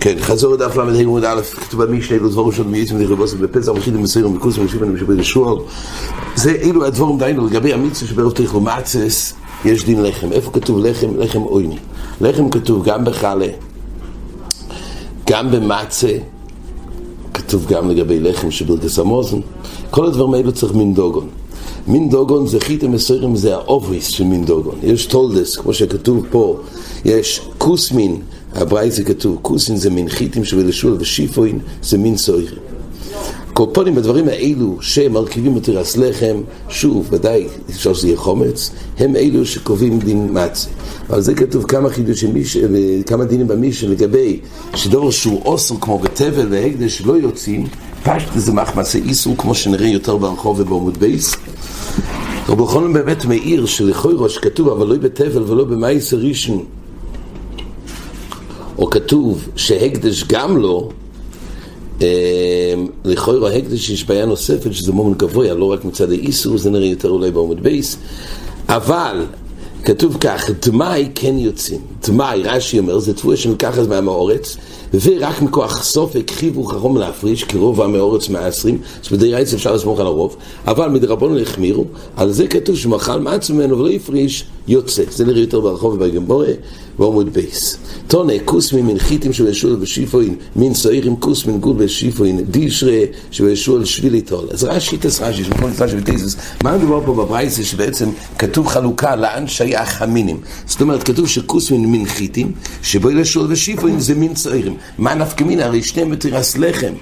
כן, חזור לדף ל"ה עמוד א', כתוב במשנה, אלו דבורים שעוד מייצים לרבוסם בפסח, מחידים מסוירים, בקורסים ושיבים ומשבים לשוער. זה אילו הדבורים דיינו לגבי המצווה שברוב תריכו מעצס, יש דין לחם. איפה כתוב לחם? לחם עויני. לחם כתוב גם בחלה, גם במצה, כתוב גם לגבי לחם שברכס המוזן. כל הדברים האלו צריך מין דוגון. מין דוגון זה חיתם מסוירים, זה האובריס של מין דוגון. יש טולדס, כמו שכתוב פה, יש כוס מין, הברייזה כתוב, כוסין זה מין חיטים שבלשול ושיפוין זה מין סוירים. קורפונים בדברים האלו שמרכיבים את תירס לחם, שוב, ודאי אפשר שזה יהיה חומץ, הם אלו שקובעים דין מצה. אבל זה כתוב כמה חידושים, כמה דינים במישן לגבי שדור שהוא אוסר כמו בתבל והקדש לא יוצאים, פשט זה מחמסה איסור כמו שנראה יותר ברחוב ובעמוד בייס. רבי חונן באמת מאיר שלכוי ראש כתוב אבל לא בתבל ולא במאיס ראשון. או כתוב שהקדש גם לא, לכאורה הקדש יש בעיה נוספת שזה מומן גבוה, לא רק מצד האיסור, זה נראה יותר אולי בעומד בייס, אבל כתוב כך, דמאי כן יוצאים, דמאי, רש"י אומר, זה תבואה שנלקח אז מהמאורץ, ורק מכוח סופק חיבו חכום להפריש, כי רוב המאורץ מהעשרים, שבדי רייץ אפשר לסמוך על הרוב, אבל מדרבנו החמירו, על זה כתוב שמאכל מעץ ממנו ולא הפריש, יוצא. זה נראה יותר ברחוב ובגמבורה, ועמוד בייס. תונה, כוס ממין חיטים שבשול ושיפוין, מין סעירים כוס מן גול ושיפוין, דישרה שבשול שבילי תול. אז רש"י תס רש"י, שמכון רש"י ותזס, מה מדובר פה בברייסה שבעצם כתוב חלוקה לאן שייך המינים. זאת אומרת, כתוב שכוס מן מין חיטים, שבו לשול ושיפוין זה מין סעירים. מה נפקא מין? הרי שניהם בתירס לחם.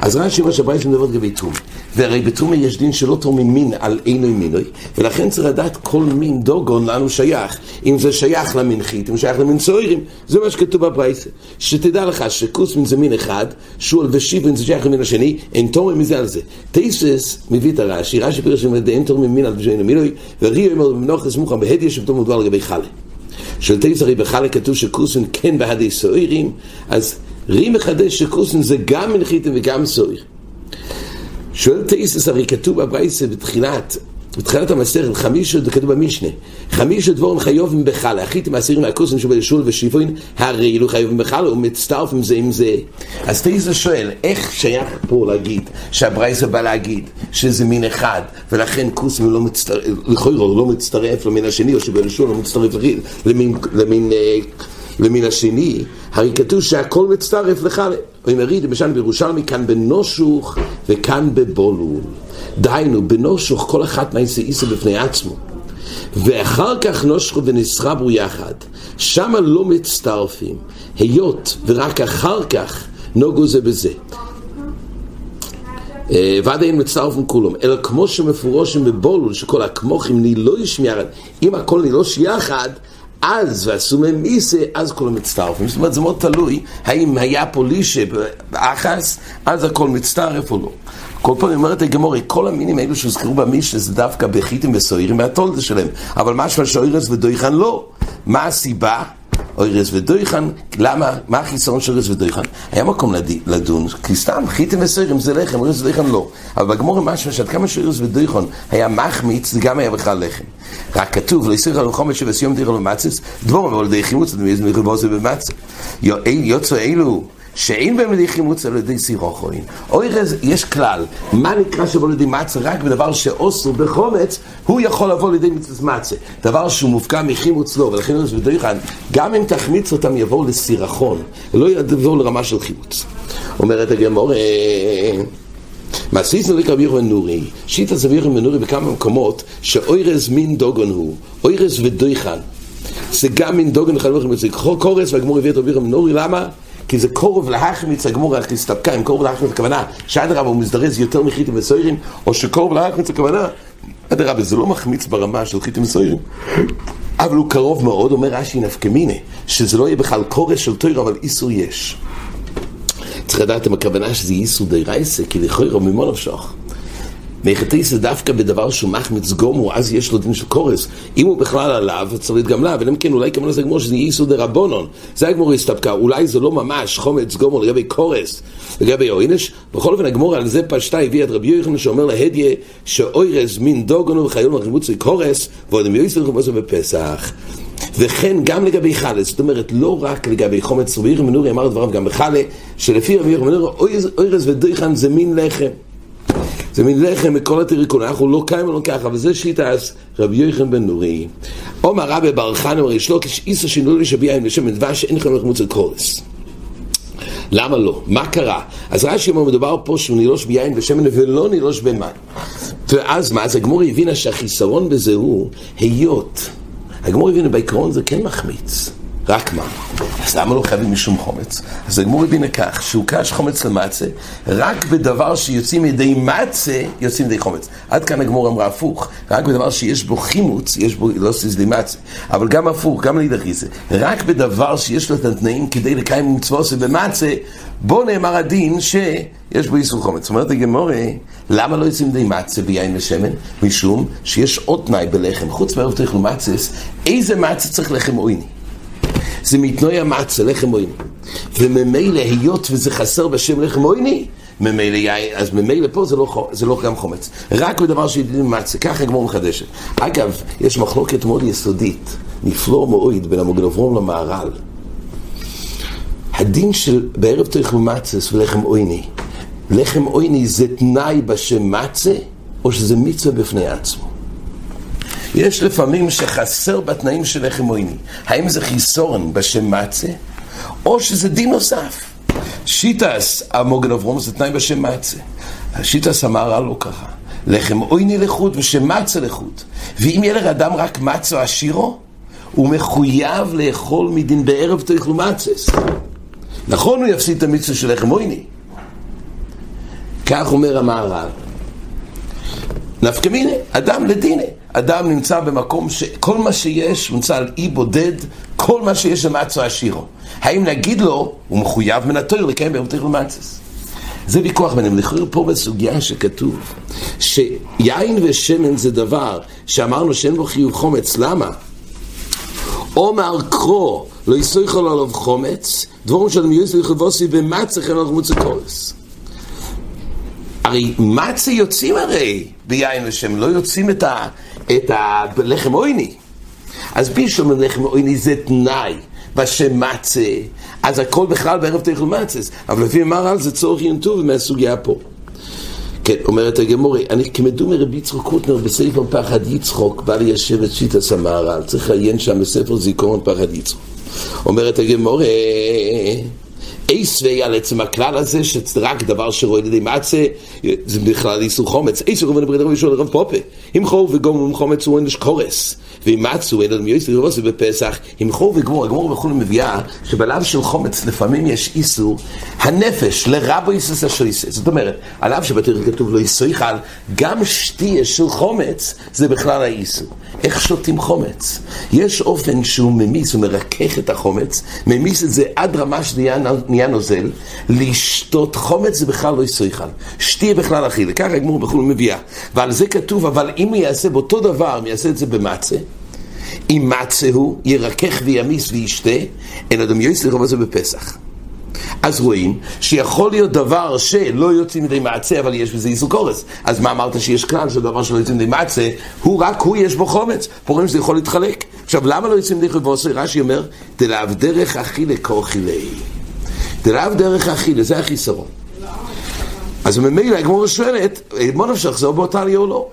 אז רש"י אומר שהברייסה מדבר לגבי תום. והרי בתום יש דין שלא תורמים מין על אינו מינוי, ולכן צריך לדעת כל מין דוגון לאן הוא שייך. אם זה שייך חיטים, אם שייך למין סוירים, זה מה שכתוב בברייסה. שתדע לך שכוס מין זה מין אחד, שול ושיבן זה שייך למין השני, אין תורמים מזה על זה. תייסס מביא את הרש"י, רש"י פירש אין תורמים מין על שאינו מינוי, ורי אומר במנוח לסמוכה בהדיה שבתום מדובר לגבי חלה. של תייסס הרי בחלה כתוב שכוסן כן בהדי סוירים, אז רי מחדש שכוסן זה גם מין חיטים וגם סויר. שואל תייסס הרי כתוב בברייסה בתחילת בתחילת המסכת חמישה, זה כתוב במשנה, חמישה דבורים חיובים בחלה, אחיתם האסירים מהכוסים שבשול ושיפוין, הרי אלו חיובים בחלה, ומצטרפים זה עם זה. אז תייסס שואל, איך שייך פה להגיד, שהברייסה בא להגיד שזה מין אחד, ולכן כוסים לא מצטרף, לכאורה לא מצטרף למין השני, או שבשול לא מצטרף למין, למין למין השני, הרי כתוב שהכל מצטרף לחלה. אומר ריד, למשל בירושלמי, כאן בנושוך וכאן בבולול. דהיינו, בנושוך כל אחת מעשה איסו בפני עצמו. ואחר כך נושכו ונסחבו יחד. שמה לא מצטרפים, היות ורק אחר כך נוגו זה בזה. ועד אין מצטרפים כולם, אלא כמו שמפורשים בבולול, שכל הכמוכים נילו ישמיערד, אם הכל נילוש יחד, אז ועשו מהם מיסה, אז כולם מצטרפים. זאת אומרת, זה מאוד תלוי האם היה פה לישה באחס, אז הכל מצטרף או לא. כל פעם אומרת הגמורי, כל המינים האלו שהוזכרו במישה זה דווקא בחיטים וסוירים מהתולדה שלהם, אבל משמע שאוירס ודויכן לא. מה הסיבה? אוירס ודויכן, למה? מה החיסרון של אוירס ודויכן? היה מקום לדון, כי סתם, חיטים וסוירים זה לחם, אוירס ודויכן לא. אבל בגמורי משמע שעד כמה שאוירס ודויכן היה מחמיץ, זה גם היה בכלל לחם. רק כתוב, לא יסריך על חומש שבסיום דירה למצס, דבורם אבל די חימוץ, אתם יודעים, זה במצס. יוצא אלו שאין בהם לידי חימוץ על ידי סירוכוין. אוירז, יש כלל, מה נקרא שבוא לידי מצה? רק בדבר שאוסר בחומץ, הוא יכול לבוא לידי מצווה מצה. דבר שהוא מופקע מחימוץ לא, ולכן אוירז ודויכן, גם אם תחמיץ אותם יבואו לסירחון, לא יבואו לרמה של חימוץ. אומרת הגמור, מעשיסנו לקרבי ירון נורי, שיטה זה וירון נורי בכמה מקומות, שאוירז מין דוגון הוא, אוירז ודויכן. זה גם מין דוגן חלוכים, זה קורס והגמור הביא את רבי ירון נורי, למה? כי זה קורב להחמיץ הגמור איך להסתפקה, אם קורב להחמיץ הכוונה שאדרבה הוא מזדרז יותר מחיטים וסוירים, או שקורב להחמיץ הכוונה, אדרבה זה לא מחמיץ ברמה של חיטים וסוירים, אבל הוא קרוב מאוד, אומר רש"י נפקמינה, שזה לא יהיה בכלל קורס של תויר, אבל איסור יש. צריך לדעת אם הכוונה שזה איסור די רייסה, כי לכויר ממון נפשוך. מחטאי זה דווקא בדבר שהוא מחמיץ גומו, אז יש לו דין של קורס. אם הוא בכלל עליו, צריך גם לה, ולא כן, אולי כמובן זה גמור שזה ייסו דה רבונון. זה הגמור הסתפקה, אולי זה לא ממש חומץ גומו לגבי קורס, לגבי אוינש. בכל אופן הגמור על זה פשטה הביא את רבי יוחנן שאומר להדיה שאוירז מין דוגונו וחיון מחמיצוי קורס, ועוד הם יויסו לחמוסו בפסח. וכן גם לגבי חלה, זאת אומרת לא רק לגבי חומץ, רבי יוחנן מנורי אמר דבריו גם בחלה, שלפי רבי יוחנן מנורי אוירז ודויכן זה מין לחם. זה מין לחם מכל הטריקון, אנחנו לא קיים ולא ככה, וזה שיטס רבי יוחנן בן נורי. עומר רבי בר חנא ריש לוקיש איסו שינוי לי עם לשם דבש אין לכם לחמוץ קורס. למה לא? מה קרה? אז רש"י אומר, מדובר פה שהוא נילוש ביין ושמן ולא נילוש במים. ואז מה? אז הגמור הבינה שהחיסרון בזה הוא היות. הגמור הבינה בעיקרון זה כן מחמיץ. רק מה? אז למה לא חייבים משום חומץ? אז הגמור הבין לכך שהוא קש חומץ למצה, רק בדבר שיוצאים ידי מצה, יוצאים ידי חומץ. עד כאן הגמור אמרה הפוך, רק בדבר שיש בו חימוץ, יש בו לא סיזלי מצה. אבל גם הפוך, גם לידחי זה. רק בדבר שיש לו את התנאים כדי לקיים מצוות במצה, בו נאמר הדין שיש בו איסור חומץ. זאת אומרת הגמורה, למה לא יוצאים ידי מצה ביין ושמן? משום שיש עוד תנאי בלחם, חוץ מערב תאכלו מצס, איזה מצה צריך לחם עויני? זה מתנוי המצה, לחם מויני. וממילא, היות וזה חסר בשם לחם מויני, ממילא יין, אז ממילא פה זה לא, זה לא גם חומץ. רק בדבר שידידים מצה, ככה הגמור מחדשת. אגב, יש מחלוקת מאוד יסודית, נפלא מאוד, בין המוגנברום למהר"ל. הדין של בערב תאכל מצס ולחם אויני, לחם אויני זה תנאי בשם מצה, או שזה מצווה בפני עצמו? יש לפעמים שחסר בתנאים של לחם עויני. האם זה חיסורן בשם מצה, או שזה דין נוסף. שיטס המוגן אברום זה תנאי בשם מצה. שיטס המהר"ל לא ככה. לחם עויני לחוד ושם מצה לחוד. ואם יהיה לאדם רק מצה עשירו, הוא מחויב לאכול מדין בערב תאכלו מצס. נכון הוא יפסיד את המצווה של לחם עויני. כך אומר המהר"ל. נפקא מיני, אדם לדיני. אדם נמצא במקום שכל מה שיש נמצא על אי בודד, כל מה שיש זה מצו עשירו. האם נגיד לו, הוא מחויב מן התויר לקיים ביום תכף מצס. זה ויכוח ביניהם. לכאורה פה בסוגיה שכתוב שיין ושמן זה דבר שאמרנו שאין בו חיוב חומץ, למה? עומר קרו לא יסויכו עליו חומץ, דבורים שאדם יוסי חבוסי במצח אין לך מוצא קורס. הרי מצה יוצאים הרי ביין ושם, לא יוצאים את, ה, את הלחם עויני. אז בישלום לחם עויני זה תנאי בשם מצה, אז הכל בכלל בערב תאכל מצס, אבל לפי על זה צורך ינטוב מהסוגיה פה. כן, אומרת הגמורי, אני כמדו מרבי יצחוק קוטנר בספר פחד יצחוק, בא ליישב את שיטס המהר"ל, צריך לעיין שם בספר זיכרון פחד יצחוק. אומרת הגמורי, אייסווי על עצם הכלל הזה, שרק דבר שרואה לידי מצה, זה בכלל איסור חומץ. אייסווי רבנו ברית רבי שואל רב פופה. אם חור וגום חומץ הוא אינש קורס. ואם מצו אלא מיוסי רבוסי בפסח, אם חור וגמור, הגמור וכולי מביאה, שבלאו של חומץ לפעמים יש איסור, הנפש לרבו איסוס השויסה. זאת אומרת, עליו שבתיר כתוב לו איסויכל, גם שתייה של חומץ, זה בכלל האיסור. איך שותים חומץ? יש אופן שהוא ממיס, הוא מרכך את החומץ, ממיס את זה עד רמה שנהיה נוזל, לשתות חומץ זה בכלל לא יסויכל. שתייה בכלל אכילה, ככה הגמור בכלל מביאה. ועל זה כתוב, אבל אם הוא יעשה באותו דבר, הוא יעשה את זה במצה, אם מצה הוא, ירכך וימיס וישתה, אין אדם יויס לרוב הזה בפסח. אז רואים שיכול להיות דבר שלא יוצאים מדי מעצה, אבל יש בזה איסור קורס. אז מה אמרת שיש כלל שדבר שלא יוצאים מדי מעצה, הוא רק הוא יש בו חומץ. פה רואים שזה יכול להתחלק. עכשיו, למה לא יוצאים מדי חובוסי? רש"י אומר, דלאו דרך אכילה כוכילי. דלאו דרך אכילה, זה החיסרון. אז ממילא הגמורה שואלת, מה נפשך, זה או באותה לי או לא?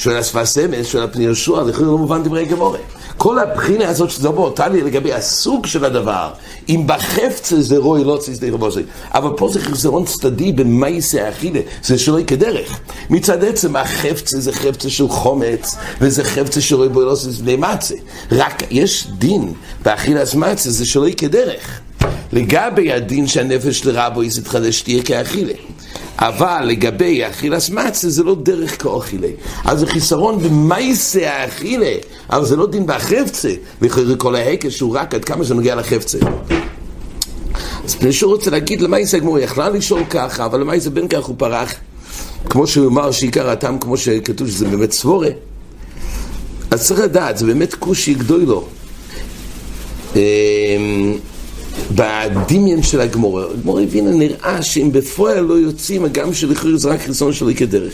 שואל השפעה סמס, שואל הפני יהושע, זה לא מובן דברי גמורה. כל הבחינה הזאת שזה באותה לי לגבי הסוג של הדבר, אם בחפצה זה רוי לא צריך די רבוסי. אבל פה זה חיסרון צדדי במייסה אכילה, זה שלא כדרך. מצד עצם החפצה זה חפצה של חומץ, וזה חפצה של רוי בו לא צריך די. רק יש דין באכילת מצה, זה שלא כדרך. לגבי הדין שהנפש לרבו יתחדש תהיה כאכילה. אבל לגבי אכילס מצה זה לא דרך כאוכילי. אז זה חיסרון במייסה האכילה, אבל זה לא דין בחפצה, לכן כל ההקש שהוא רק עד כמה זה נוגע לחפצה. אז פני שהוא רוצה להגיד למייסה הגמור, יכלה לשאול ככה, אבל למייסה בין כך הוא פרח. כמו שהוא אמר שעיקר הטעם, כמו שכתוב שזה באמת סבורה, אז צריך לדעת, זה באמת כושי גדוי לו. בדמיין של הגמורה, הגמורה הבינה, נראה שאם בפועל לא יוצאים, הגם שלכאורה זה רק חיסון שלי כדרך.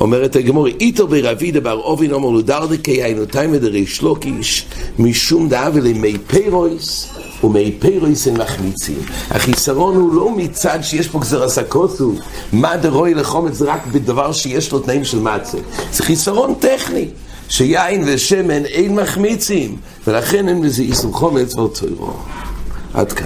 אומרת הגמורה, איתו ברבי דבר אובין אומר לו דרדקי היינו תימא דריש לוקיש משום דאבי למי פירויס ומי פירויס הם מחמיצים. החיסרון הוא לא מצד שיש פה גזר הסקוסו, מה דרוי לחומץ זה רק בדבר שיש לו תנאים של מצה. זה חיסרון טכני. שיין ושמן אין מחמיצים, ולכן אין לזה איסור חומץ ואותו adka